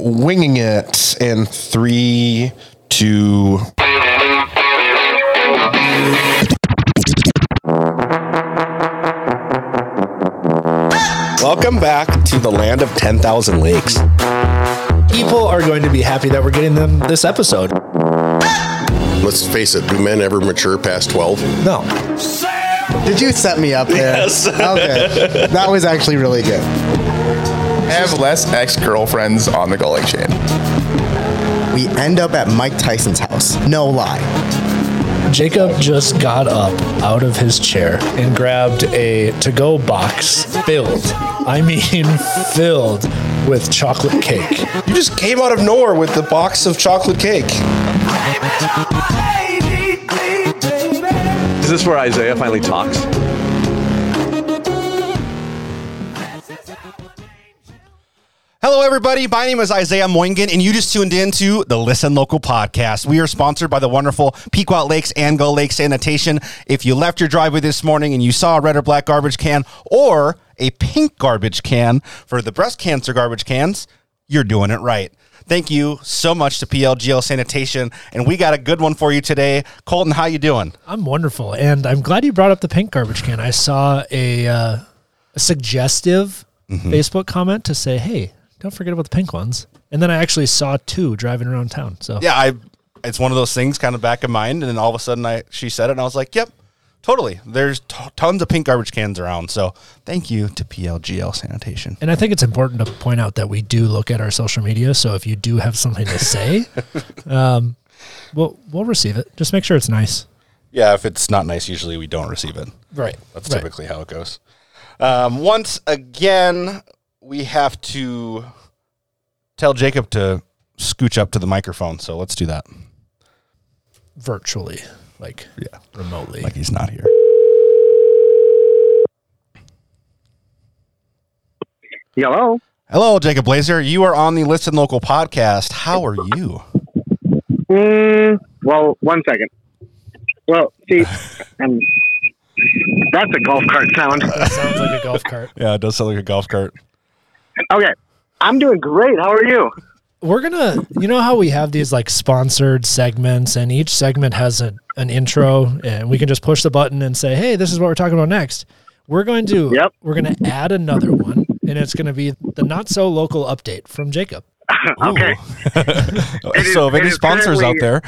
winging it in three, two. Welcome back to the land of 10,000 lakes. People are going to be happy that we're getting them this episode. Let's face it, do men ever mature past 12? No. Did you set me up there? Yes. Okay. That was actually really good. Have less ex girlfriends on the Gully chain. We end up at Mike Tyson's house. No lie. Jacob just got up out of his chair and grabbed a to go box filled, I mean, filled with chocolate cake. You just came out of nowhere with the box of chocolate cake. Is this where Isaiah finally talks? Everybody. My name is Isaiah Moingen, and you just tuned in to the Listen Local podcast. We are sponsored by the wonderful Pequot Lakes and Gull Lake Sanitation. If you left your driveway this morning and you saw a red or black garbage can or a pink garbage can for the breast cancer garbage cans, you're doing it right. Thank you so much to PLGL Sanitation, and we got a good one for you today. Colton, how you doing? I'm wonderful, and I'm glad you brought up the pink garbage can. I saw a, uh, a suggestive Facebook comment to say, "Hey, don't forget about the pink ones." And then I actually saw two driving around town. So Yeah, I. It's one of those things kind of back in mind, and then all of a sudden, I she said it, and I was like, "Yep, totally." There's t- tons of pink garbage cans around, so thank you to PLGL Sanitation. And I think it's important to point out that we do look at our social media. So if you do have something to say, um, we'll we'll receive it. Just make sure it's nice. Yeah, if it's not nice, usually we don't receive it. Right. That's Right. typically how it goes. Um, once again, we have to tell Jacob to scooch up to the microphone. So let's do that. Virtually, like Yeah, remotely. like he's not here. Hello. Hello, Jacob Blazer. You are on the Listen Local podcast. How are you? Mm, well, one second. Well, see, um, that's a golf cart sound. that sounds like a golf cart. Yeah, it does sound like a golf cart. Okay, I'm doing great. How are you? We're gonna, you know how we have these like sponsored segments, and each segment has a, an intro, and we can just push the button and say, "Hey, this is what we're talking about next." We're going to, Yep. we're going to add another one, and it's going to be the not so local update from Jacob. okay. is- so, if any sponsors out there,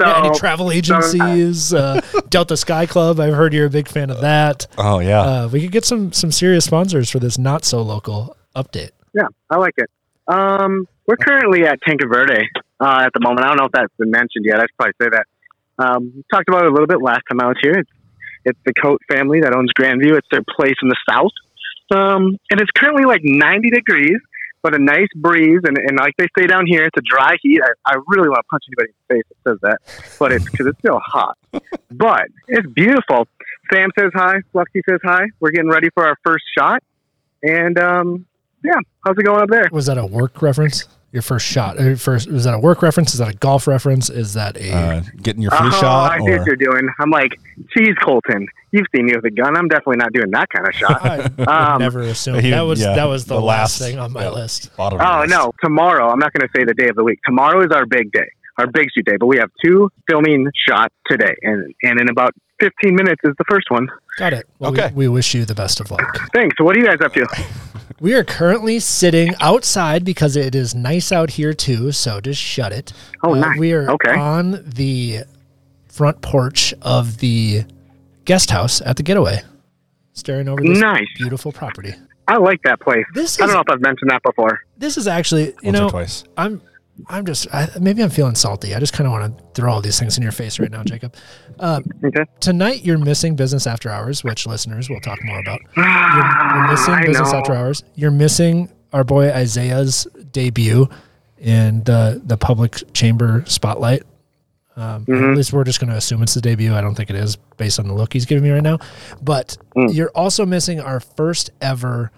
So, Yeah, any travel agencies, uh, Delta Sky Club. I've heard you're a big fan of that. oh yeah, Uh, we could get some some serious sponsors for this not so local update. yeah, I like it. Um, we're currently at Tanque Verde uh, at the moment. I don't know if that's been mentioned yet. I should probably say that. Um, we talked about it a little bit last time I was here. It's, it's the Coat family that owns Grandview. It's their place in the south. Um, and it's currently like 90 degrees, but a nice breeze. And, and like they say down here, it's a dry heat. I, I really want to punch anybody in the face that says that, but it's because it's still hot. but it's beautiful. Sam says hi. Fluffy says hi. We're getting ready for our first shot. And um, yeah, how's it going up there? Was that a work reference? Your first shot? Uh, First, was that a work reference? Is that a golf reference? Is that a? uh, getting your flu oh, shot. I see or- what you're doing. I'm like, geez, Colton, you've seen me with a gun. I'm definitely not doing that kind of shot. I Um, never assumed he- that was yeah, that was the, the last, last- thing on my yeah. list. bottom of the oh list. no, tomorrow. I'm not going to say the day of the week. Tomorrow is our big day, our big shoot day. But we have two filming shots today, and and in about 15 minutes is the first one. Got it. Well, Okay. We, we wish you the best of luck. Thanks. So what are you guys up to? We are currently sitting outside because it is nice out here too. So just shut it. Oh, nice. We are Okay. on the front porch of the guest house at the getaway, staring over this Nice. beautiful property. I like that place. This I don't know if I've mentioned that before. this is actually you Once or know twice. I'm I'm just I, maybe I'm feeling salty. I just kind of want to throw all these things in your face right now, Jacob. Um, Okay. tonight you're missing business after hours, which listeners will talk more about. You're, you're missing I business know. after hours. You're missing our boy Isaiah's debut in the the public chamber spotlight. Um, Mm-hmm. At least we're just going to assume it's the debut. I don't think it is based on the look he's giving me right now. But Mm. you're also missing our first ever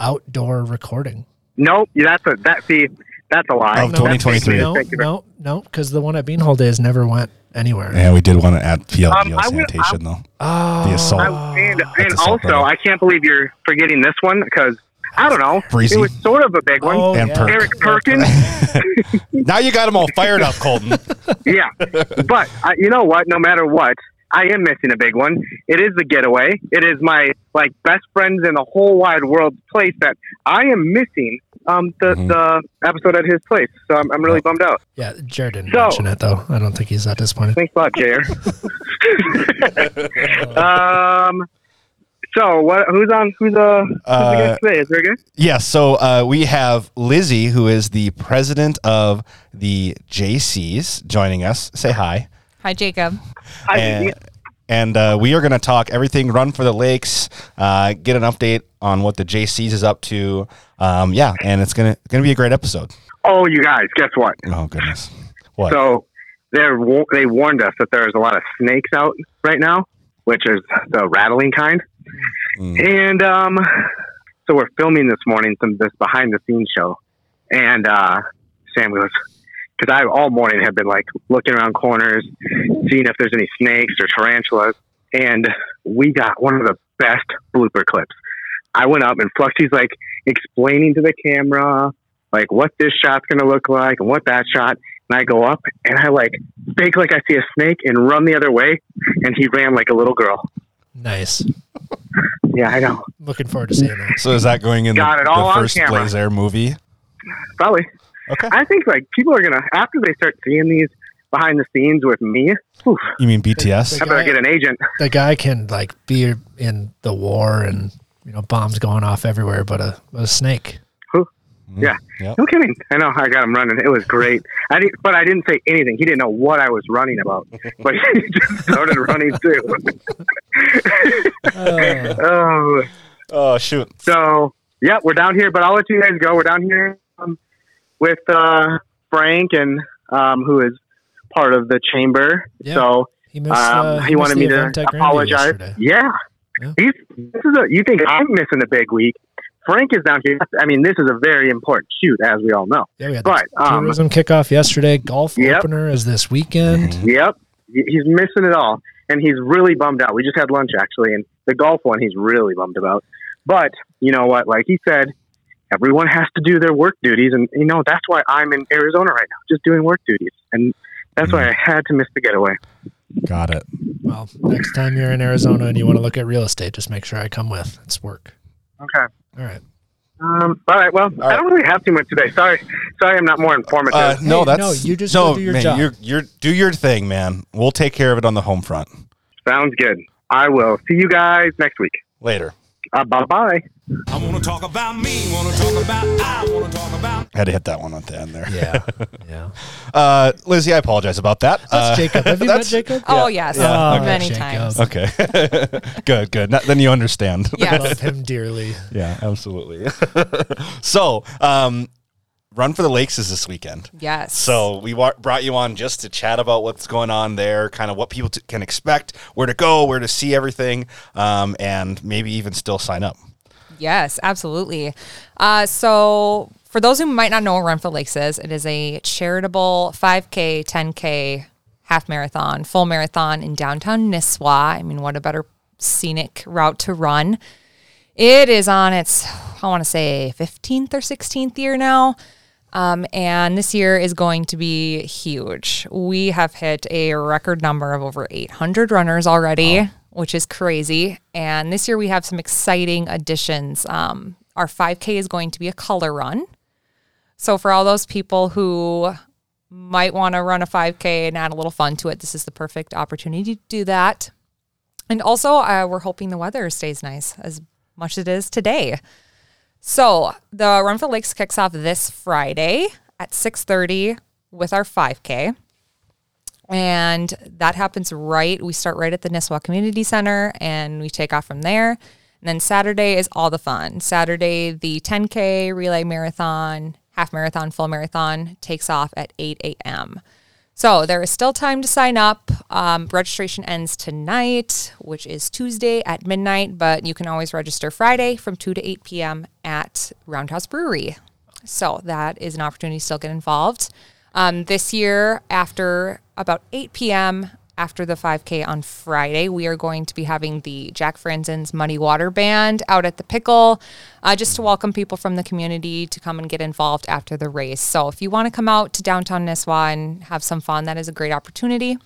outdoor recording. Nope. That's a that. See, that's a lie. Of That's 2023. fake news. No, Thank you very- no, no, because the one at Beanhole Days never went anywhere. Yeah, we did want to add PLGL Um, I would- sanitation though. Oh, The assault. I, and, and assault, also, brother. I can't believe you're forgetting this one because I don't know. Breezy. It was sort of a big one. Oh, And yeah. Perk. Eric Perkins. Now you got them all fired up, Colton. yeah, but uh, you know what? No matter what, I am missing a big one. It is the getaway. It is my like best friends in the whole wide world place that I am missing. Um, the Mm-hmm. the episode at his place. So I'm, I'm really bummed out. Yeah, Jared didn't So- mention it though. I don't think he's that disappointed. Thanks a lot, Jair. um. So what? Who's on? Who's uh? Who's Uh, the guest today? Is there a guest? Yes. So uh, we have Lizzie, who is the president of the Jaycees, joining us. Say hi. Hi, Jacob. Hi. and, and uh, we are going to talk everything run for the lakes, uh, get an update on what the Jaycees is up to. Um, yeah, and it's gonna gonna be a great episode. oh, you guys, guess what? Oh goodness, what? So they're they warned us that there's a lot of snakes out right now, which is the rattling kind. And um, so we're filming this morning some this behind the scenes show, and uh, Sam goes because I all morning have been like looking around corners, seeing if there's any snakes or tarantulas, and we got one of the best blooper clips. I went up and Fluxy's like explaining to the camera like what this shot's gonna look like and what that shot. And I go up and I like fake like I see a snake and run the other way, and he ran like a little girl. Nice. Yeah, I know. Looking forward to seeing that. so is that going in Got the, it all the on first camera. Blaze movie? Probably. Okay. I think like people are gonna after they start seeing these behind the scenes with me. Oof, You mean BTS? I better get an agent. The guy can like be in the war and you know bombs going off everywhere, but a, a snake. Yeah. Yep. No kidding. I know. I got him running. It was great. I didn't, but I didn't say anything. He didn't know what I was running about, but he just started running too. oh, Oh shoot. so yeah, we're down here. But I'll let you guys go. We're down here um, with uh, Frank and um, who is part of the chamber. Yeah. So He missed. um, uh, he, missed wanted me to event at Grandview apologize. Yeah. Yeah. He's, this is a, you think I'm missing a big week? Frank is down here. I mean, this is a very important shoot, as we all know. Yeah, we had But, the um, tourism kickoff yesterday. Golf Yep. opener is this weekend. Yep, he's missing it all, and he's really bummed out. We just had lunch actually, and the golf one he's really bummed about. But you know what? Like he said, everyone has to do their work duties, and you know that's why I'm in Arizona right now, just doing work duties, and that's why I had to miss the getaway. Got it. Well, next time you're in Arizona and you want to look at real estate, just make sure I come with. It's work. Okay. All right. Um, all right. Well, I don't really have too much today. Sorry. Sorry, I'm not more informative. Uh, no, Hey, that's no, you just no, go do your man, job. You're, you're do your thing, man. We'll take care of it on the home front Sounds good. I will see you guys next week. later. Uh, bye bye. I wanna talk about me, wanna talk about I wanna talk about Had to hit that one at the end there. Yeah. Yeah. Uh, Lizzie, I apologize about that. That's Uh, Jacob. Have you met that's- Jacob? Oh, yes. Yeah. Many Jacob. times. Okay. good, good. Now- then you understand. Yes. Love him dearly. yeah, absolutely. so, um, Run for the Lakes is this weekend. Yes. So we wa- brought you on just to chat about what's going on there, kind of what people t- can expect, where to go, where to see everything, um, and maybe even still sign up. Yes, absolutely. Uh, so, for those who might not know what Run for the Lakes is, it is a charitable 5K, 10K, half marathon, full marathon in downtown Nisswa. I mean, what a better scenic route to run. It is on its, I want to say, 15th or 16th year now. Um, and this year is going to be huge. We have hit a record number of over 800 runners already, which is crazy. And this year we have some exciting additions. Um, our 5K is going to be a color run. So for all those people who might want to run a 5K and add a little fun to it, this is the perfect opportunity to do that. And also, uh, we're hoping the weather stays nice as much as it is today. So the Run for Lakes kicks off this Friday at 6:30 with our 5K. And that happens right. We start right at the Nisswa Community Center and we take off from there. And then Saturday is all the fun. Saturday, the 10K relay marathon, half marathon, full marathon takes off at 8 a.m. So there is still time to sign up. Um, registration ends tonight, which is Tuesday at midnight, but you can always register Friday from 2 to 8 p.m. at Roundhouse Brewery. So that is an opportunity to still get involved. Um, this year, after about 8 p.m., after the 5K on Friday, we are going to be having the Jack Franzen's Muddy Water Band out at the Pickle, uh, just to welcome people from the community to come and get involved after the race. So if you want to come out to downtown Nisswa and have some fun, that is a great opportunity.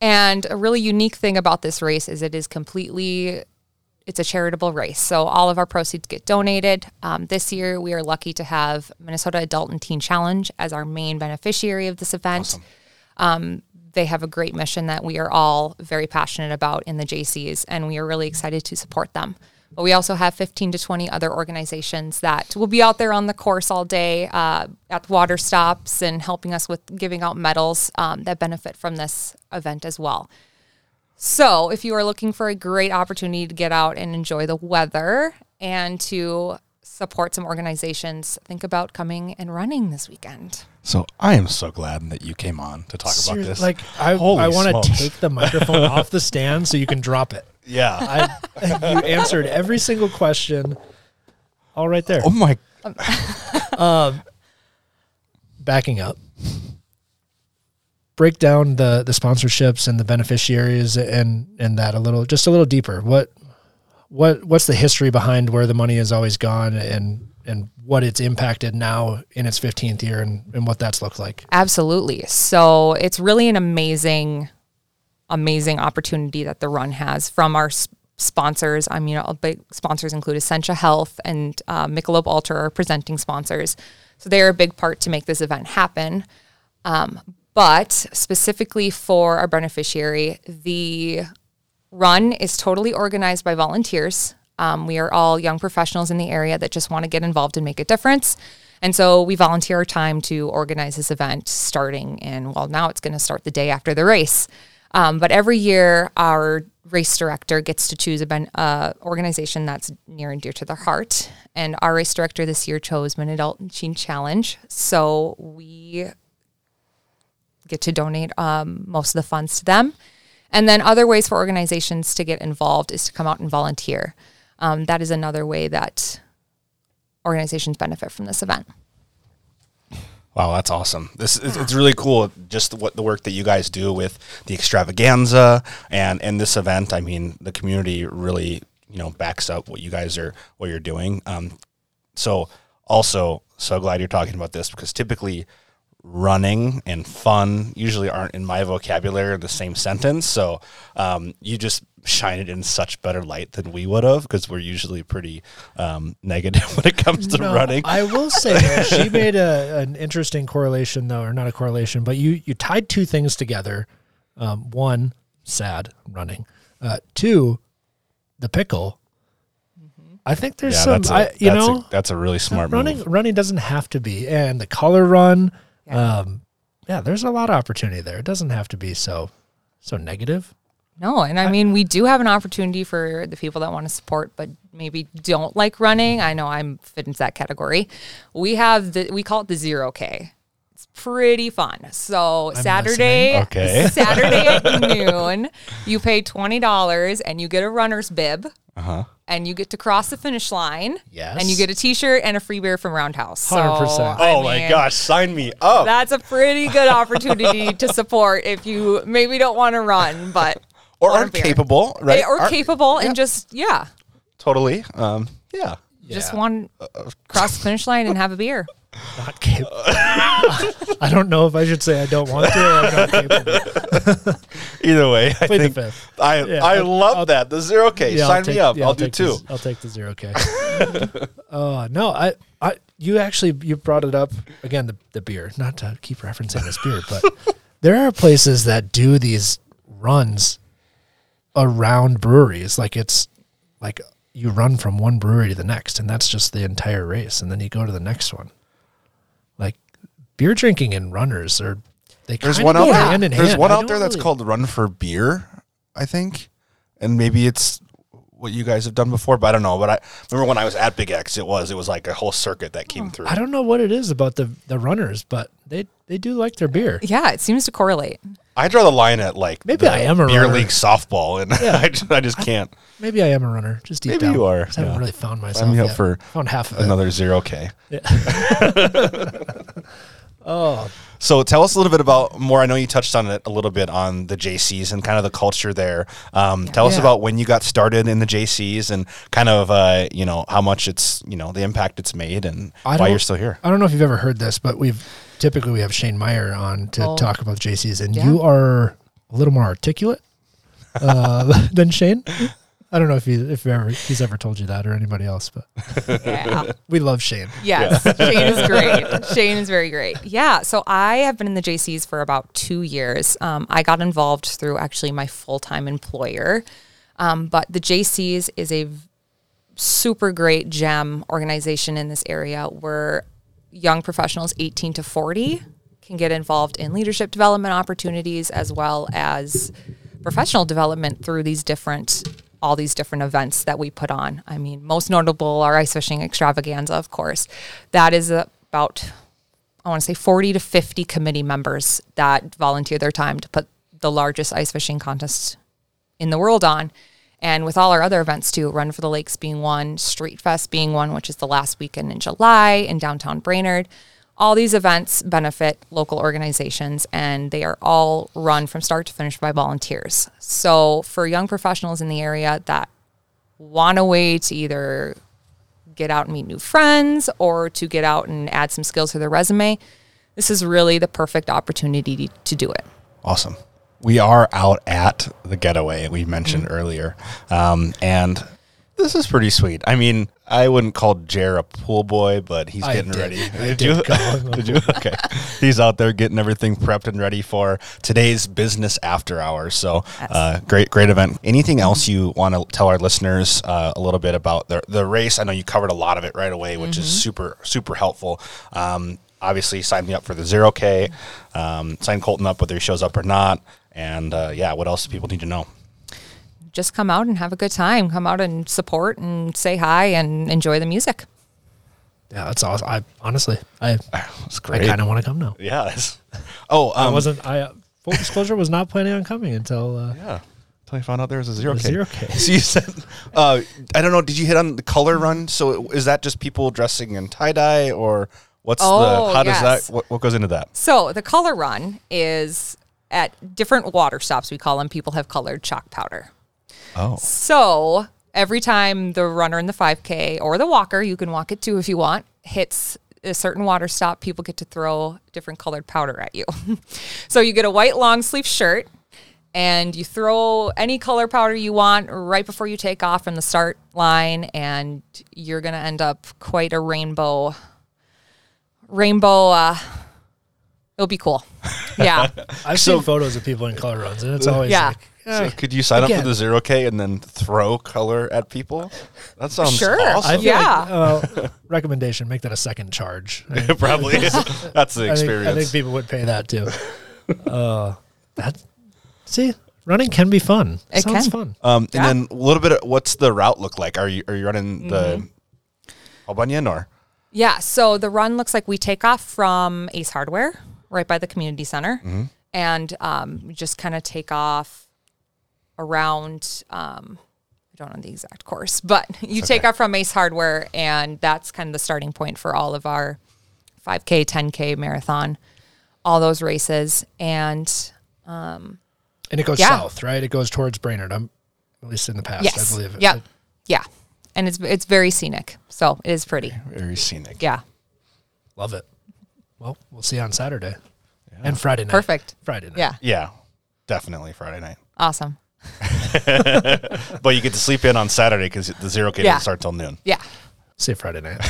And a really unique thing about this race is it is completely it's a charitable race. So all of our proceeds get donated. Um, this year, we are lucky to have Minnesota Adult and Teen Challenge as our main beneficiary of this event. Um, they have a great mission that we are all very passionate about in the Jaycees, and we are really excited to support them. But we also have 15 to 20 other organizations that will be out there on the course all day uh, at water stops and helping us with giving out medals um, that benefit from this event as well. So, if you are looking for a great opportunity to get out and enjoy the weather and to support some organizations, think about coming and running this weekend. So I am so glad that you came on to talk about this. Like I, Holy I want to take the microphone off the stand so you can drop it. Yeah. I, you answered every single question, all right there. Oh my. Um, backing up, break down the the sponsorships and the beneficiaries and and that a little, just a little deeper. What what what's the history behind where the money has always gone and and what it's impacted now in its 15th year and, and what that's looked like. Absolutely. So it's really an amazing, amazing opportunity that the run has from our s- sponsors. I mean, our big sponsors include Essentia Health and uh, Michelob Ultra are presenting sponsors. So they are a big part to make this event happen. Um, but specifically for our beneficiary, the run is totally organized by volunteers. Um, we are all young professionals in the area that just want to get involved and make a difference. And so we volunteer our time to organize this event starting in, well, now it's going to start the day after the race. Um, but every year, our race director gets to choose an uh, organization that's near and dear to their heart. And our race director this year chose Min Adult and Teen Challenge. So we get to donate um, most of the funds to them. And then other ways for organizations to get involved is to come out and volunteer. Um, that is another way that organizations benefit from this event. Wow, that's awesome. This is it's really cool. Just what the work that you guys do with the extravaganza and and this event. I mean, the community really you know backs up what you guys are what you're doing. Um, so also so glad you're talking about this because typically running and fun usually aren't in my vocabulary in the same sentence. So um, you just shine it in such better light than we would have because we're usually pretty um, negative when it comes to No, running. I will say though, she made a, an interesting correlation though, or not a correlation, but you you tied two things together. Um, one, sad running. Uh, two, the pickle. I think there's Yeah, some. that's a- I, you that's a- know, that's a really smart running. move. Running doesn't have to be, and the color run. Um, yeah, there's a lot of opportunity there. It doesn't have to be so so negative. No, and I mean, we do have an opportunity for the people that want to support, but maybe don't like running. I know I'm fit into that category. We have the, we call it the zero K. It's pretty fun. So Saturday. Okay. Saturday at noon, you pay twenty dollars and you get a runner's bib, Uh-huh. And you get to cross the finish line. Yes. and you get a T-shirt and a free beer from Roundhouse. So, 100%. I Oh my gosh, sign me up. That's a pretty good opportunity to support if you maybe don't want to run, but or want aren't capable, right? or Aren't- capable and just yeah, Totally. Um, yeah. just want to cross the finish line and have a beer. Not capable. I don't know if I should say I don't want to. Or I'm not capable. Either way, I the think fifth. I Yeah, I I'll- love I'll- that. The zero K. Yeah, Sign take- me up. yeah, I'll, do take two. The, I'll take the zero K. Oh no, I, I, you actually you brought it up again. The the beer, not to keep referencing this beer, but there are places that do these runs around breweries. Like it's like you run from one brewery to the next, and that's just the entire race, and then you go to the next one. Like beer drinking and runners are they There's kinda one go out there. hand There's hand. one out there that's really- called Run for Beer, I think, and maybe it's what you guys have done before, but I don't know. But I remember when I was at Big X, it was it was like a whole circuit that came oh, through. I don't know what it is about the the runners, but they they do like their beer. Yeah, it seems to correlate. I draw the line at like Maybe I am a beer runner. league softball, and Yeah. I, just, I just can't. Maybe I am a runner. Just deep Maybe down. you are, 'Cause I haven't yeah. really found myself Sign me up yet. for found half of it. Another zero K. Oh, So tell us a little bit about more. I know you touched on it a little bit on the Jaycees and kind of the culture there. Um, Tell us about when you got started in the Jaycees and kind of uh, you know how much it's you know the impact it's made and I why don't- you're still here. I don't know if you've ever heard this, but we've typically we have Shane Meyer on to Oh. talk about Jaycees, and Yeah. you are a little more articulate uh, than Shane. I don't know if he if ever he's ever told you that or anybody else, but Yeah. we love Shane. Yes, Shane is great. Shane is very great. Yeah, so I have been in the Jaycees for about two years. Um, I got involved through actually my full time employer, um, but the Jaycees is a super great gem organization in this area where young professionals 18 to 40 can get involved in leadership development opportunities as well as professional development through these different all these different events that we put on. I mean, most notable our ice fishing extravaganza, of course. That is about I want to say 40 to 50 committee members that volunteer their time to put the largest ice fishing contest in the world on. And with all our other events too, Run for the Lakes being one, Street Fest being one, which is the last weekend in July in downtown Brainerd. All these events benefit local organizations and they are all run from start to finish by volunteers. So for young professionals in the area that want a way to either get out and meet new friends or to get out and add some skills to their resume, this is really the perfect opportunity to do it. Awesome. We are out at the getaway we mentioned earlier, um, and this is pretty sweet. I mean, I wouldn't call Jer a pool boy, but he's I getting did. ready. I Did, did you? call him a did you? Okay. He's out there getting everything prepped and ready for today's business after hours. So, uh, great, great event. Anything else you want to tell our listeners uh, a little bit about the the race? I know you covered a lot of it right away, which is super super helpful. Um, obviously, sign me up for the zero K. Um, sign Colton up whether he shows up or not. And uh, yeah, what else do people need to know? Just come out and have a good time. Come out and support and say hi and enjoy the music. Yeah, that's awesome. I honestly, I It's I kind of want to come now. yeah. that's- Oh, um, I wasn't. I uh, full disclosure was not planning on coming until uh, Yeah. Until you found out there was a zero A K. zero K. So you said, uh, I don't know. Did you hit on the color run? So is that just people dressing in tie dye, or what's Oh, the? How does that? What, what goes into that? So the color run is at different water stops. We call them. People have colored chalk powder. Oh, So every time the runner in the 5K or the walker, you can walk it too if you want, hits a certain water stop, people get to throw different colored powder at you. so you get a white long sleeve shirt and you throw any color powder you want right before you take off from the start line and you're going to end up quite a rainbow rainbow uh it'll be cool. Yeah. I've So- seen photos of people in color runs, and it's always Yeah. like, so could you sign up for the zero K and then throw color at people? That sounds Sure. awesome. I feel Yeah. like, uh, recommendation: make that a second charge. I, It probably is. That's the I think, experience. I think people would pay that too. Uh, that see, running can be fun. It Sounds can. fun. um, and Yeah. then a little bit. Of, what's the route look like? Are you are you running the Mm-hmm. Paul Bunyan or? Yeah, so the run looks like we take off from Ace Hardware, right by the community center, and um, we just kind of take off around. Um, I don't know the exact course, but you take off from Ace Hardware, and that's kind of the starting point for all of our 5K, 10K marathon, all those races, and And it goes Yeah. south, right? It goes towards Brainerd. I'm at least in the past. yes, I believe. it. yeah, yeah, and it's it's very scenic, so it is pretty. Very scenic. Yeah, Love it. Well, we'll see you on Saturday and Friday night. Perfect. Friday night. yeah, Yeah, definitely Friday night. awesome. But you get to sleep in on Saturday because the zero K Yeah. doesn't start till noon. Yeah. See you Friday night.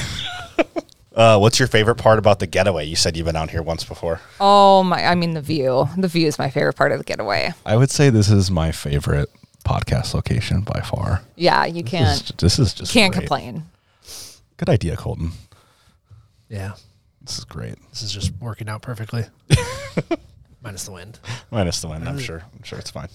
Uh, what's your favorite part about the getaway? You said you've been out here once before. Oh my! I mean, the view. The view is my favorite part of the getaway. I would say this is my favorite podcast location by far. Yeah, you This can't is, this is just can't great. complain. Good idea, Colton. yeah, This is great. this is just working out perfectly. Minus the wind. Minus the wind, I'm sure. I'm sure it's fine.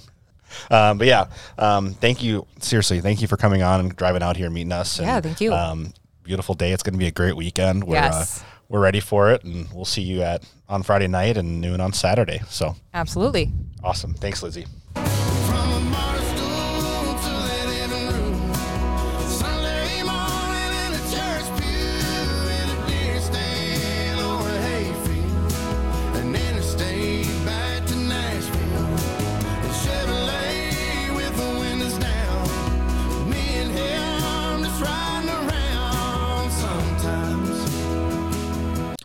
Um, but yeah, um, thank you. Seriously, thank you for coming on and driving out here, and meeting us. Yeah, thank you. Um, beautiful day. It's going to be a great weekend. We're Yes. uh, we're ready for it, and we'll see you at on Friday night and noon on Saturday. So Absolutely. awesome. Thanks, Lizzie.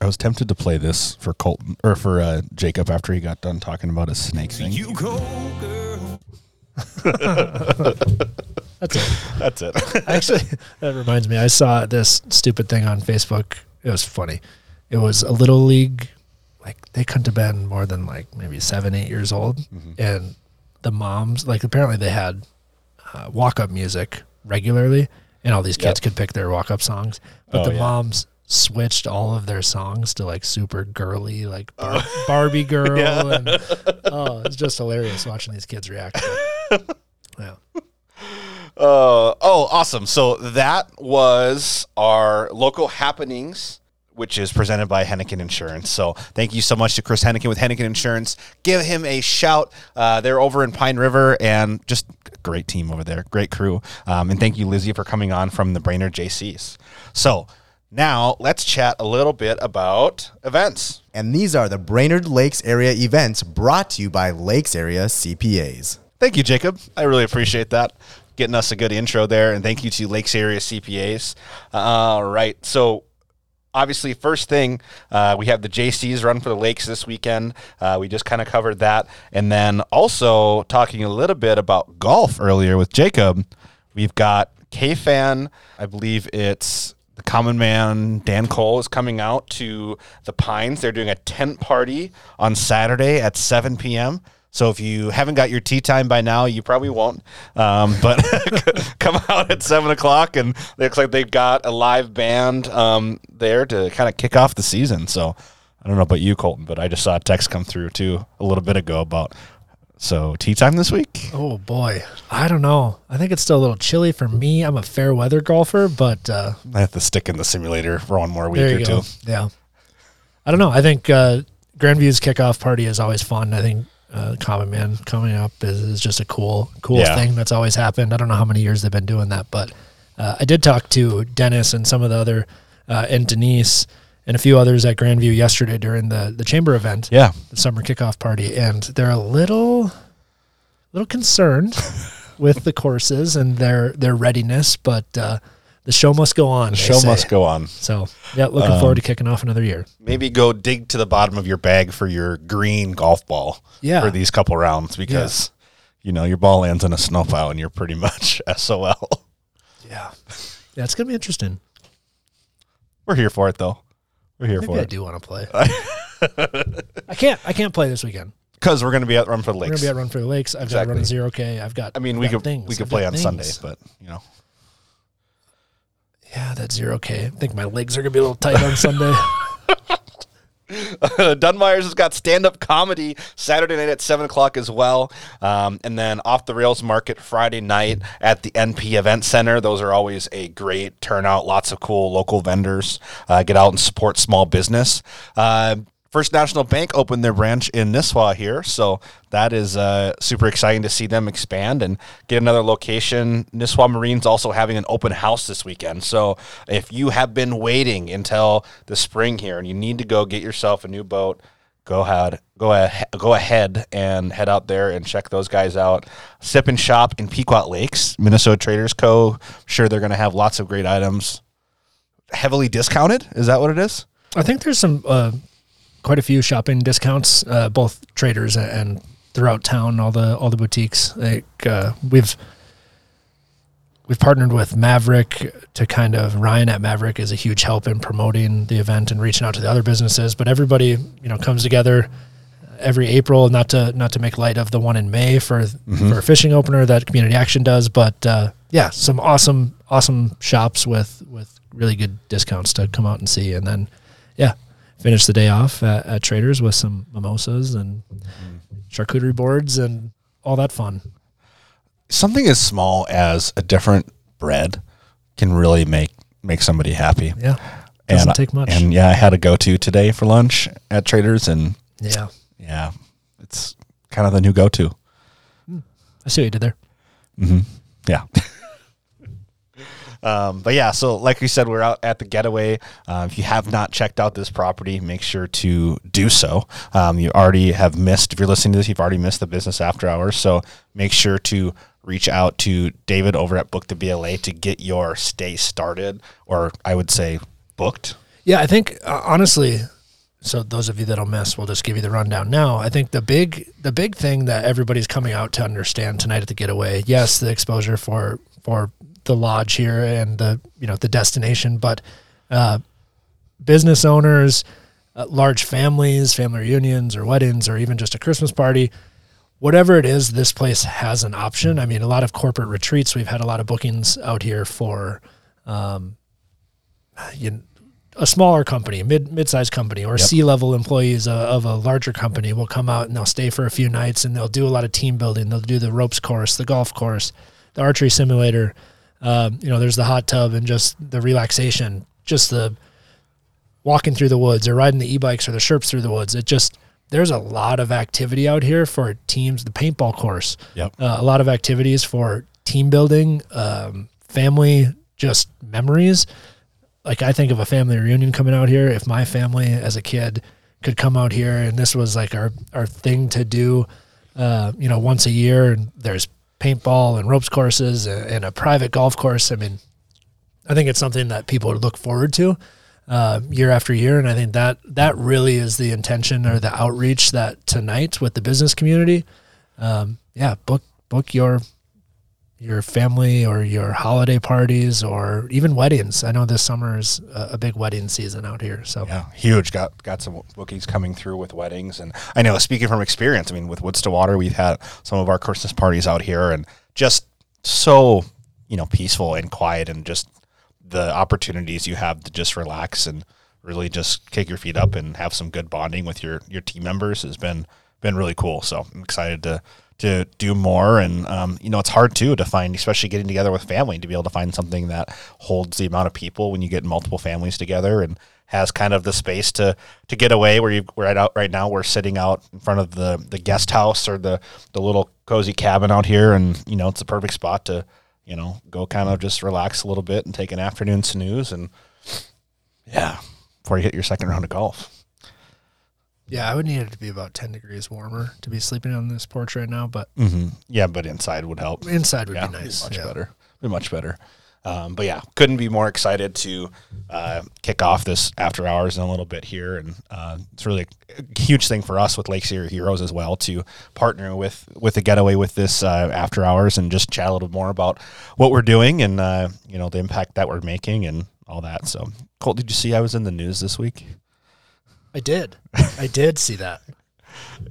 I was tempted to play this for Colton or for uh, Jacob after he got done talking about his snake thing. You go, girl. That's it. That's it. Actually, that reminds me. I saw this stupid thing on Facebook. It was funny. It was a little league. Like they couldn't have been more than like maybe seven, eight years old, and the moms like apparently they had uh, walk up music regularly, and all these kids Yep. could pick their walk up songs. But Oh, the yeah. moms switched all of their songs to like super girly, like Bar- Barbie girl, and oh, it's just hilarious watching these kids react. Yeah. Uh, oh, awesome. So that was our local happenings, which is presented by Hanneken Insurance. So thank you so much to Chris Hanneken with Hanneken Insurance. Give him a shout. Uh, they're over in Pine River and just great team over there, great crew. Um, and thank you, Lizzie, for coming on from the Brainerd Jaycees. So now let's chat a little bit about events. And these are the Brainerd Lakes area events brought to you by Lakes Area CPAs. Thank you, Jacob. I really appreciate that. Getting us a good intro there. And thank you to Lakes Area CPAs. All right. So, obviously, first thing, uh, we have the Jaycees run for the Lakes this weekend. Uh, we just kind of covered that. And then also talking a little bit about golf earlier with Jacob, we've got KFAN. I believe it's the common man Dan Cole is coming out to the Pines. They're doing a tent party on Saturday at 7 p.m. So if you haven't got your tee time by now, you probably won't. Um, but come out at seven o'clock, and it looks like they've got a live band um, there to kind of kick off the season. So I don't know about you, Colton, but I just saw a text come through too a little bit ago about so tee time this week. Oh boy, I don't know. I think it's still a little chilly for me. I'm a fair weather golfer, but uh, I have to stick in the simulator for one more week or you two. Yeah, I don't know. I think uh, Grandview's kickoff party is always fun. I think uh, Common Man coming up is, is just a cool, cool Yeah. thing that's always happened. I don't know how many years they've been doing that, but uh, I did talk to Dennis and some of the other uh, and Denise and a few others at Grandview yesterday during the the chamber event. Yeah. the summer kickoff party, and they're a little, little concerned with the courses and their their readiness, but uh, the show must go on. The show say. must go on. So yeah, looking Um, forward to kicking off another year. Maybe go dig to the bottom of your bag for your green golf ball Yeah. for these couple rounds because you know your ball lands in a snowplow and you're pretty much SOL. Yeah, yeah, it's gonna be interesting. We're here for it though. We're here Maybe for I it. do want to play. I can't. I can't play this weekend. because we're going to be at Run for the We're gonna be at Run for the Lakes. I've got to run zero K. I've got. I mean, I've we got could things. we could I've play got on things. Sunday, but you know, Yeah, that zero K. I think my legs are gonna be a little tight on Sunday. Dunmire's has got stand up comedy Saturday night at 7 o'clock as well. Um, and then Off the Rails Market Friday night at the NP Event Center. Those are always a great turnout. Lots of cool local vendors. Uh, get out and support small business. Uh, First National Bank opened their branch in Nisswa here, so that is uh, super exciting to see them expand and get another location. Nisswa Marine's also having an open house this weekend, so if you have been waiting until the spring here and you need to go get yourself a new boat, go ahead, go ahead, go ahead and head out there and check those guys out. Sip and shop in Pequot Lakes, Minnesota Traders Co. Sure, they're going to have lots of great items. Heavily discounted, is that what it is? I think there's some uh, quite a few shopping discounts, uh, both traders and throughout town. All the all the boutiques. Like uh, we've we've partnered with Maverick to kind of Ryan at Maverick is a huge help in promoting the event and reaching out to the other businesses. But everybody you know comes together every April. Not to not to make light of the one in May for Mhm. for a fishing opener that Community Action does, but uh, yeah, some awesome awesome shops with with really good discounts to come out and see, and then finish the day off at, at Traders with some mimosas and charcuterie boards and all that fun. something as small as a different bread can really make make somebody happy. Yeah. Doesn't and, take much. And yeah, I had a go to today for lunch at Traders, and Yeah. yeah, it's kind of the new go to. I see what you did there. hmm Yeah. Um, but yeah, so like we said, we're out at the getaway. Uh, if you have not checked out this property, make sure to do so. Um, you already have missed, if you're listening to this, you've already missed the business after hours. So make sure to reach out to David over at Book the BLA to get your stay started, or I would say booked. Yeah, I think uh, honestly, so those of you that'll miss, we'll just give you the rundown now. I think the big the big thing that everybody's coming out to understand tonight at the getaway, yes, the exposure for for the lodge here and the you know the destination, but uh, business owners, uh, large families, family reunions or weddings, or even just a Christmas party. Whatever it is, this place has an option. I mean, a lot of corporate retreats. We've had a lot of bookings out here for, um, you know, a smaller company, mid mid-sized company, or C-level employees uh, of a larger company will come out and they'll stay for a few nights and they'll do a lot of team building. They'll do the ropes course, the golf course, the archery simulator. Um, you know, there's the hot tub and just the relaxation, just the walking through the woods or riding the e-bikes or the sherps through the woods. It just there's a lot of activity out here for teams. The paintball course, Yep. uh, a lot of activities for team building, um, family, just memories. Like I think of a family reunion coming out here. If my family as a kid could come out here and this was like our our thing to do, uh, you know, once a year, and there's paintball and ropes courses and, a private golf course. I mean, I think it's something that people look forward to uh, year after year, and I think that that really is the intention or the outreach that tonight with the business community. Um, yeah, book book your your family or your holiday parties or even weddings. I know this summer is a, big wedding season out here, so Yeah, huge. Got got some bookings coming through with weddings, and I know. Speaking from experience, I mean, with Woods to Water, we've had some of our Christmas parties out here, and just so you know peaceful and quiet, and just the opportunities you have to just relax and really just kick your feet up and have some good bonding with your your team members has been been really cool. So I'm excited to to do more, and um, you know, it's hard too to find, especially getting together with family, to be able to find something that holds the amount of people when you get multiple families together and has kind of the space to to get away where you right out right now we're sitting out in front of the the guest house or the the little cozy cabin out here. And you know it's the perfect spot to you know go kind of just relax a little bit and take an afternoon snooze and yeah before you hit your second round of golf yeah, I would need it to be about ten degrees warmer to be sleeping on this porch right now, but mm-hmm. yeah but inside would help inside would yeah, be nice. much yeah. better be much better um, but yeah couldn't be more excited to uh, kick off this after hours in a little bit here and uh, it's really a huge thing for us with Lakes Area Heroes as well to partner with with the getaway with this uh, after hours and just chat a little more about what we're doing and uh, you know the impact that we're making and all that so Colt did you see I was in the news this week I did, I did see that.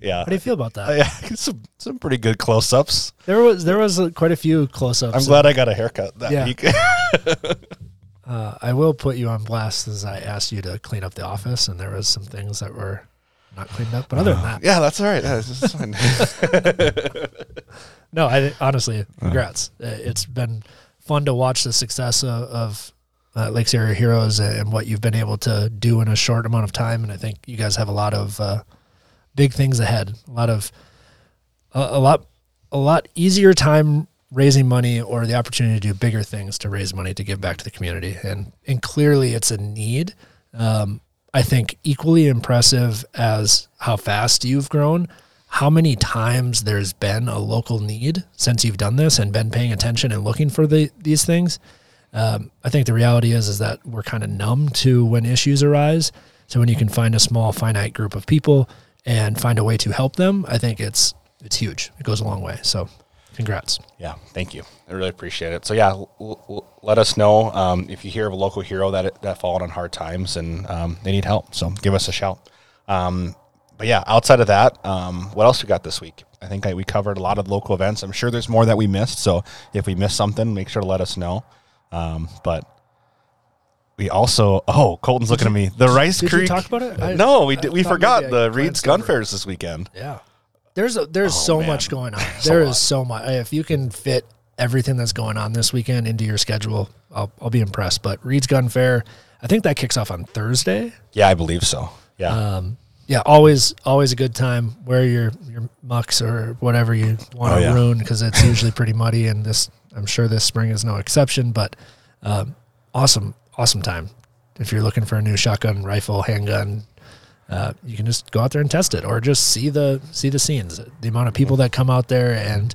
yeah How do you feel about that? Uh, yeah some some pretty good close ups There was there was uh, quite a few close ups. I'm glad I got a haircut that Yeah. week Uh, I will put you on blast as I asked you to clean up the office, and there was some things that were not cleaned up. But other than that, yeah that's all right fine. no, I honestly, congrats. Uh, It's been fun to watch the success of, of uh, Lakes Area Heroes and what you've been able to do in a short amount of time. And I think you guys have a lot of uh, big things ahead. A lot of a, a lot a lot easier time raising money or the opportunity to do bigger things to raise money to give back to the community. And and clearly, it's a need. Um, I think equally impressive as how fast you've grown. How many times there's been a local need since you've done this and been paying attention and looking for the, these things. Um, I think the reality is is that we're kind of numb to when issues arise. So when you can find a small finite group of people and find a way to help them, I think it's it's huge. It goes a long way. So, congrats. Yeah, thank you. I really appreciate it. So yeah, l- l- let us know um, if you hear of a local hero that that fallen on hard times and um, they need help. So give us a shout. Um, but yeah, outside of that, um, what else we got this week? I think I, we covered a lot of local events. I'm sure there's more that we missed. So if we missed something, make sure to let us know. Um, but we also oh Colton's looking at me. The Rice did you Creek. talk about it? I- no, we I did, we forgot the Reed's Gun. Fairs this weekend. Yeah. There's a, there's Oh, so man. much going on. There's lot. so much. If you can fit everything that's going on this weekend into your schedule, I'll, I'll be impressed. But Reed's Gun Fair, I think that kicks off on Thursday. Yeah, I believe so. Yeah. Um, yeah, always always a good time. Wear your your mucks or whatever you want Oh, to yeah. ruin because it's usually pretty muddy, and this I'm sure this spring is no exception. But um, awesome, awesome time. If you're looking for a new shotgun, rifle, handgun, uh, you can just go out there and test it, or just see the see the scenes. The amount of people that come out there and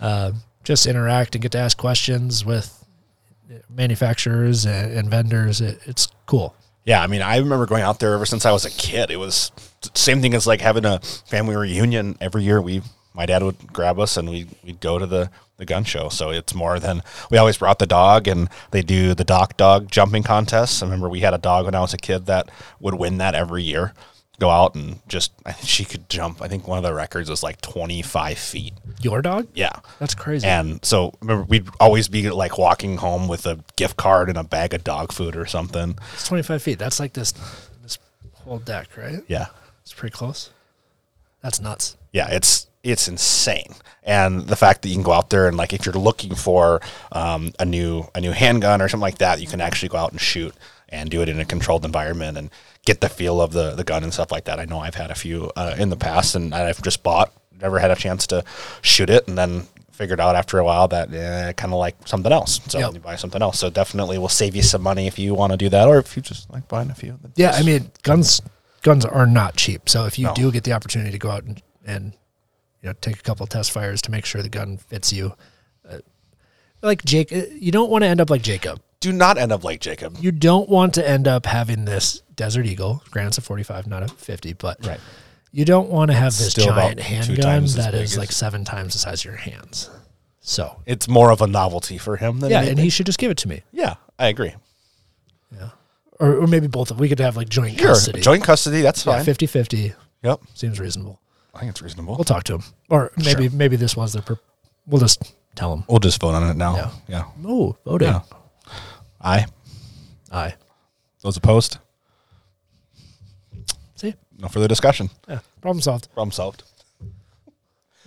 uh, just interact and get to ask questions with manufacturers and, and vendors. It, it's cool. Yeah, I mean, I remember going out there ever since I was a kid. It was same thing as like having a family reunion every year. We, my dad would grab us and we we'd go to the the gun show. So it's more than we always brought the dog, and they do the dock dog jumping contests. I remember we had a dog when I was a kid that would win that every year. Go out and just she could jump. I think one of the records was like twenty five feet. Your dog? Yeah. That's crazy. And so remember, we'd always be like walking home with a gift card and a bag of dog food or something. It's 25 feet. That's like this this whole deck, right? Yeah. It's pretty close. That's nuts. yeah, it's it's insane. And the fact that you can go out there and like if you're looking for um, a new a new handgun or something like that, you can actually go out and shoot and do it in a controlled environment and get the feel of the the gun and stuff like that. I know I've had a few uh, in the past, and I've just bought, never had a chance to shoot it, and then figured out after a while that eh, kind of like something else. So Yep. you buy something else. So definitely will save you some money if you want to do that, or if you just like buying a few. Yeah, I mean, guns guns are not cheap. So if you No. do get the opportunity to go out and, and you know take a couple test fires to make sure the gun fits you, uh, like Jake, uh, you don't want to end up like Jacob. do not end up like Jacob. You don't want to end up having this Desert Eagle. Granted, it's a forty-five, not a fifty, but Right. you don't want to have this Still giant handgun that is like seven times the size of your hands. So It's more of a novelty for him than yeah, and he should just give it to me. yeah, I agree. Or, or maybe both of we could have like joint Sure, custody. joint custody. That's yeah, fine. 50 50 Yep, seems reasonable. I think it's reasonable. We'll talk to him. Or maybe maybe this was the. Per- we'll just tell him. We'll just vote on it now. Yeah. Yeah. Oh, voting. Yeah. Aye. Aye. Those opposed? See? No further discussion. Yeah. Problem solved. Problem solved.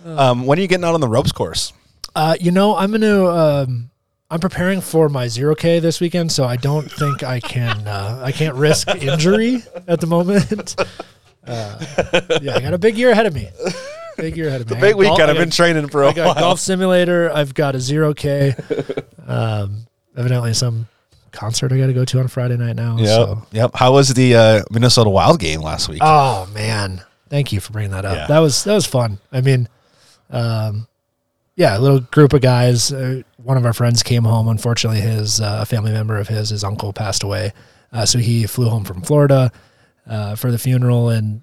Um, when are you getting out on the ropes course? Uh, you know, I'm gonna. Um, I'm preparing for my zero K this weekend, so I don't think I can. Uh, I can't risk injury at the moment. Uh, yeah, I got a big year ahead of me. Big year ahead of me. I Big weekend. gol- I I've been got- training for a I got while. golf simulator. I've got a zero K. Um, evidently, some concert I got to go to on Friday night now. Yep. So. Yep. How was the uh, Minnesota Wild game last week? Oh man, thank you for bringing that up. Yeah. That was that was fun. I mean, um, yeah, a little group of guys. Uh, one of our friends came home. Unfortunately, his uh, a family member of his, his uncle, passed away. Uh, so he flew home from Florida uh, for the funeral, and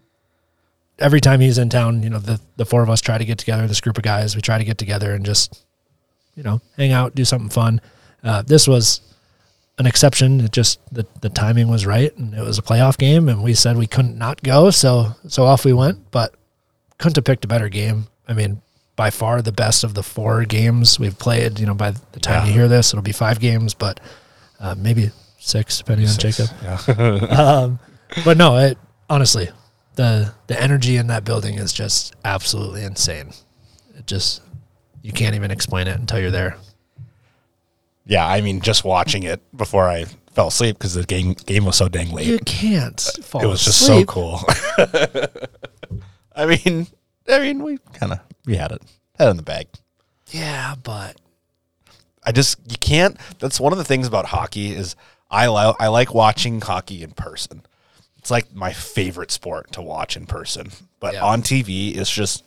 every time he's in town, you know, the the four of us try to get together. This group of guys, we try to get together and just, you know, hang out, do something fun. Uh, this was an exception. It just the, the timing was right, and it was a playoff game, and we said we couldn't not go, so so off we went. But couldn't have picked a better game. I mean, by far the best of the four games we've played. You know, by the time you hear this, it'll be five games, but uh, maybe six, depending on Jacob. um, but no, it honestly, the the energy in that building is just absolutely insane. It just you can't even explain it until you're there. Yeah, I mean, just watching it before I fell asleep because the game game was so dang late. You can't fall it was just asleep. so cool. I mean, I mean, we kind of we had it had it in the bag. Yeah, but I just you can't. That's one of the things about hockey is I li- I like watching hockey in person. It's like my favorite sport to watch in person, but Yeah. on TV, it's just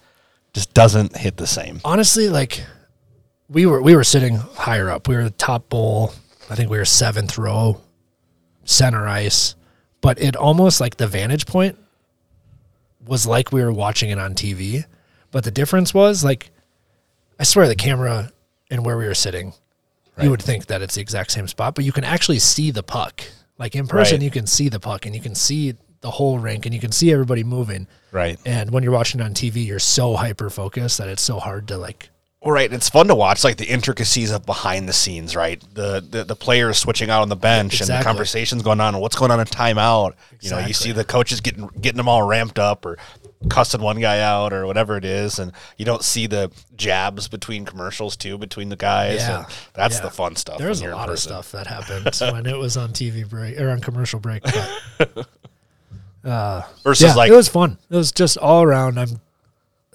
just doesn't hit the same. honestly, like we were we were sitting higher up. We were the top bowl. I think we were seventh row, center ice. But it almost like the vantage point was like we were watching it on TV. But the difference was like I swear the camera and where we were sitting, you would think that it's the exact same spot, but you can actually see the puck. Like in person, Right. you can see the puck and you can see the whole rink and you can see everybody moving. Right. And when you're watching on TV, you're so hyper focused that it's so hard to like Well, right. It's fun to watch, like the intricacies of behind the scenes, right? The the, the players switching out on the bench and the conversations going on and what's going on in timeout. You know, you see the coaches getting getting them all ramped up or cussing one guy out or whatever it is, and you don't see the jabs between commercials too between the guys. Yeah. that's Yeah. the fun stuff. There's a lot of stuff that happened when it was on TV break or on commercial break. But, uh, Versus yeah, like it was fun. It was just all around. I'm,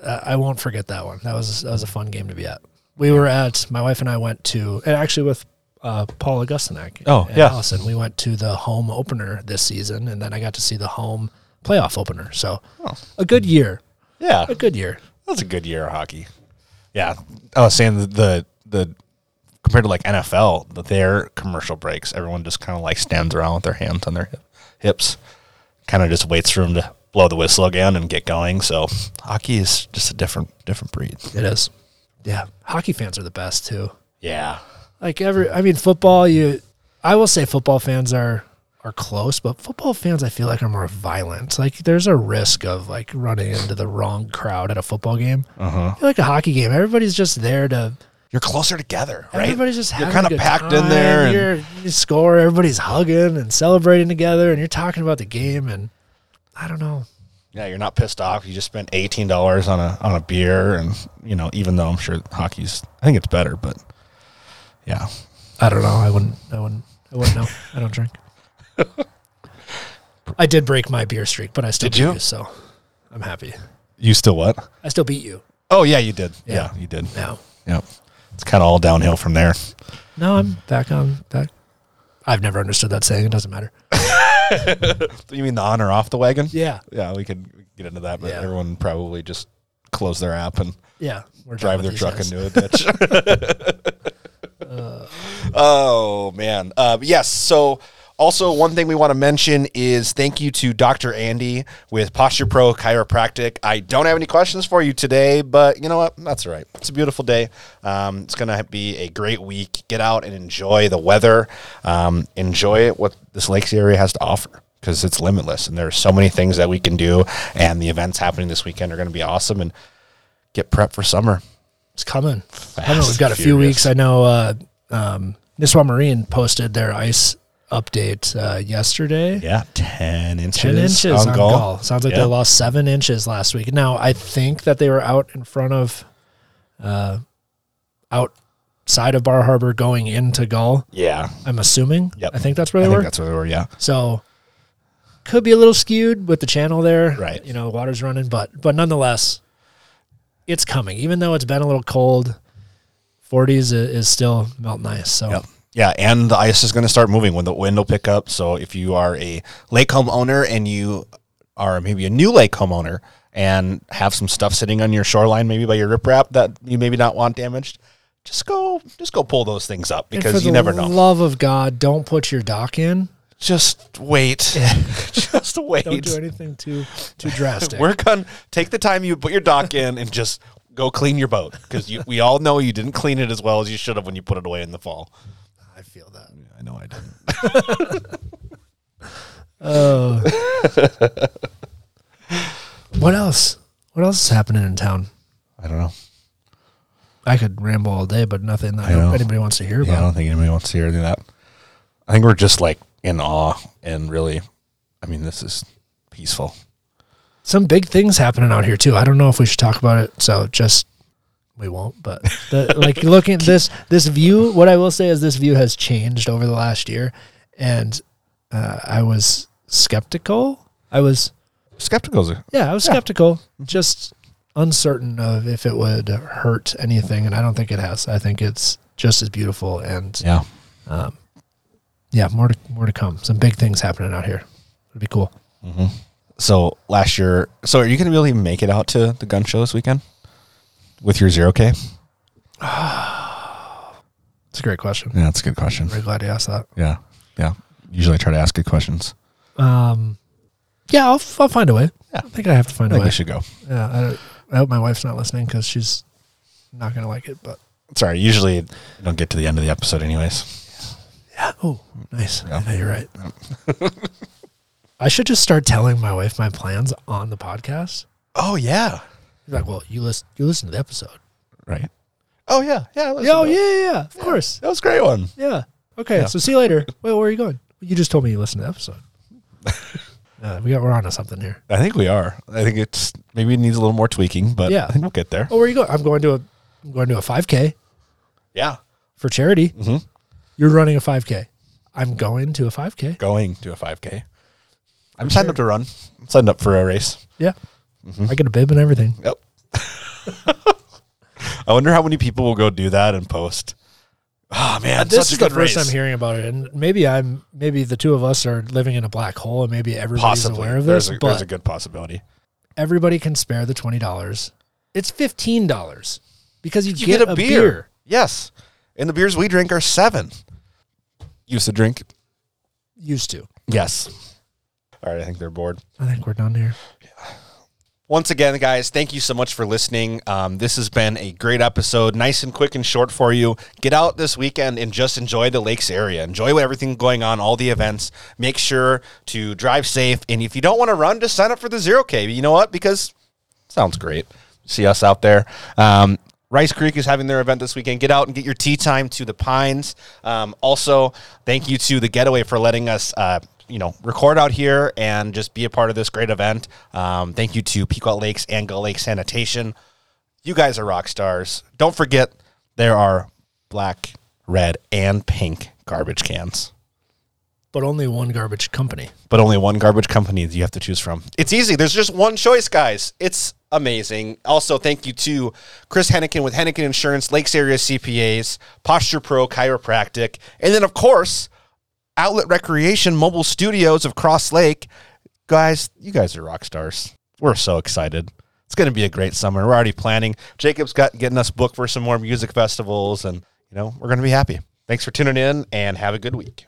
uh, I won't forget that one. That was that was a fun game to be at. We were at my wife and I went to and actually with uh, Paul Augustinak. Oh, and yeah. Allison. We went to the home opener this season, and then I got to see the home playoff opener. So oh. a good year. yeah, A good year. That was a good year of hockey. Yeah, I was saying the the, the compared to like NFL, the, their commercial breaks, everyone just kind of like stands around with their hands on their hip, hips. Kind of just waits for him to blow the whistle again and get going. So hockey is just a different different breed. It is. Yeah. Hockey fans are the best too. Yeah. Like every I mean football you I will say football fans are are close, but football fans I feel like are more violent. Like there's a risk of like running into the wrong crowd at a football game. Uh-huh. Like a hockey game, everybody's just there to You're closer together, right? Everybody's just You're kind of packed in there and You're, you score, everybody's hugging and celebrating together, and you're talking about the game. And I don't know. Yeah, you're not pissed off. You just spent eighteen dollars on a on a beer, and you know, even though I'm sure hockey's, I think it's better, but yeah, I don't know. I wouldn't. I wouldn't. I wouldn't know. I don't drink. I did break my beer streak, but I still Did beat you? you, so I'm happy. you still what? I still beat you. Oh yeah, you did. Yeah, Yeah. you did. No, Yep. It's kind of all downhill from there. no, I'm back on back. I've never understood that saying. It doesn't matter. You mean the on or off the wagon? Yeah, Yeah, we could get into that, but Yeah. everyone probably just close their app and yeah. We're done drive with their these truck guys. into a ditch. oh man, uh, yes. So. Also, one thing we want to mention is thank you to Dr. Andy with Posture Pro Chiropractic. I don't have any questions for you today, but you know what? That's all right. It's a beautiful day. Um, it's going to be a great week. Get out and enjoy the weather. Um, enjoy what this lakes area has to offer because it's limitless and there are so many things that we can do. And the events happening this weekend are going to be awesome. And get prepped for summer. It's coming. Fast I know we've got a and few weeks. I know uh, um, Nisswa Marine posted their ice update uh, yesterday. Yeah, 10 inches, 10 inches on, on, Gull. Gull. Sounds like Yeah. they lost seven inches last week. Now, I think that they were out in front of, uh, outside of Bar Harbor going into Gull. Yeah. I'm assuming. Yep. I think that's where I they think were. that's where they were, yeah. So could be a little skewed with the channel there. Right. You know, the water's running, but but nonetheless, it's coming. Even though it's been a little cold, 40s is, is still melting ice. So Yep. Yeah, and the ice is going to start moving when the wind will pick up. So if you are a lake home owner and you are maybe a new lake home owner and have some stuff sitting on your shoreline, maybe by your riprap that you maybe not want damaged, just go just go pull those things up because you never know. For the love of God, don't put your dock in. Just wait. just wait. Don't do anything too too drastic. Work on take the time you put your dock in and just go clean your boat because we all know you didn't clean it as well as you should have when you put it away in the fall. That. I I didn't. Oh. what else? What else is happening in town? I don't know. I could ramble all day, but nothing that I know. anybody wants to hear Yeah, I about. don't think anybody wants to hear any of that. I think we're just like in awe and really, I mean, this is peaceful. Some big things happening out here too. I don't know if we should talk about it, so just we won't. But the, like looking at this this view, what I will say is this view has changed over the last year, and uh, I was skeptical. I was skeptical. yeah, I was skeptical, just uncertain of if it would hurt anything, and I don't think it has. I think it's just as beautiful, and yeah. yeah, more to more to come. Some big things happening out here. It'd be cool. So last year, so are you going to be able to make it out to the gun show this weekend with your zero K? It's a great question. Yeah, that's a good question. Very glad you asked that. Yeah, yeah. Usually I try to ask good questions. Um, yeah, I'll, I'll find a way. Yeah. I think I have to find a think way. you should go. Yeah, I, don't- I hope my wife's not listening because she's not gonna like it. But Sorry, usually I don't get to the end of the episode, anyways. yeah, oh, nice. Yeah. Yeah, you're right. I should just start telling my wife my plans on the podcast. Oh yeah, She's like, well, you listen, you listen to the episode. right. Oh yeah, yeah. Yeah, oh, yeah, yeah, yeah, of course. that was a great one. Yeah. Okay, Yeah. so see you later. Well, where are you going? You just told me you listened to the episode. uh, we got we're on to something here. I think we are. I think it's maybe it needs a little more tweaking, but Yeah. I think we'll get there. Oh, where are you going? I'm going to a I'm going to a 5K Yeah, for charity. Mhm. You're running a 5K. I'm going to a 5K. going to a five K. I'm signed up to run. I'm signed up for a race. Yeah. I get a bib and everything. Yep. I wonder how many people will go do that and post. Oh man, this such is a good the first race. time hearing about it, and maybe I'm maybe the two of us are living in a black hole, and maybe everybody's Possibly, aware of there's this. a, there's a good possibility. everybody can spare the twenty dollars. It's fifteen dollars because you, You get, a beer. Yes, and the beers we drink are seven. Used to drink. Used to. Yes. All right, I think they're bored. I think we're done here. Once again, guys, thank you so much for listening. Um, this has been a great episode, nice and quick and short for you. Get out this weekend and just enjoy the lakes area. Enjoy everything going on, all the events. Make sure to drive safe. And if you don't want to run, just sign up for the zero K. You know what? Because sounds great. See us out there. Um, Rice Creek is having their event this weekend. Get out and get your tee time to the Pines. Um, also, thank you to the Getaway for letting us, uh, you know, record out here and just be a part of this great event. Um, thank you to Pequot Lakes and Gull Lake Sanitation. You guys are rock stars. Don't forget there are black, red, and pink garbage cans But only one garbage company. but only one garbage company that you have to choose from. It's easy. There's just one choice, guys. It's amazing. Also, thank you to Chris Hanneken with Hanneken Insurance, Lakes Area CPAs, Posture Pro Chiropractic, and then, of course, Outlet Recreation Mobile Studios of Crosslake. Guys, you guys are rock stars. We're so excited. It's going to be a great summer. We're already planning. Jacob's got getting us booked for some more music festivals, and you know we're going to be happy. Thanks for tuning in, and have a good week.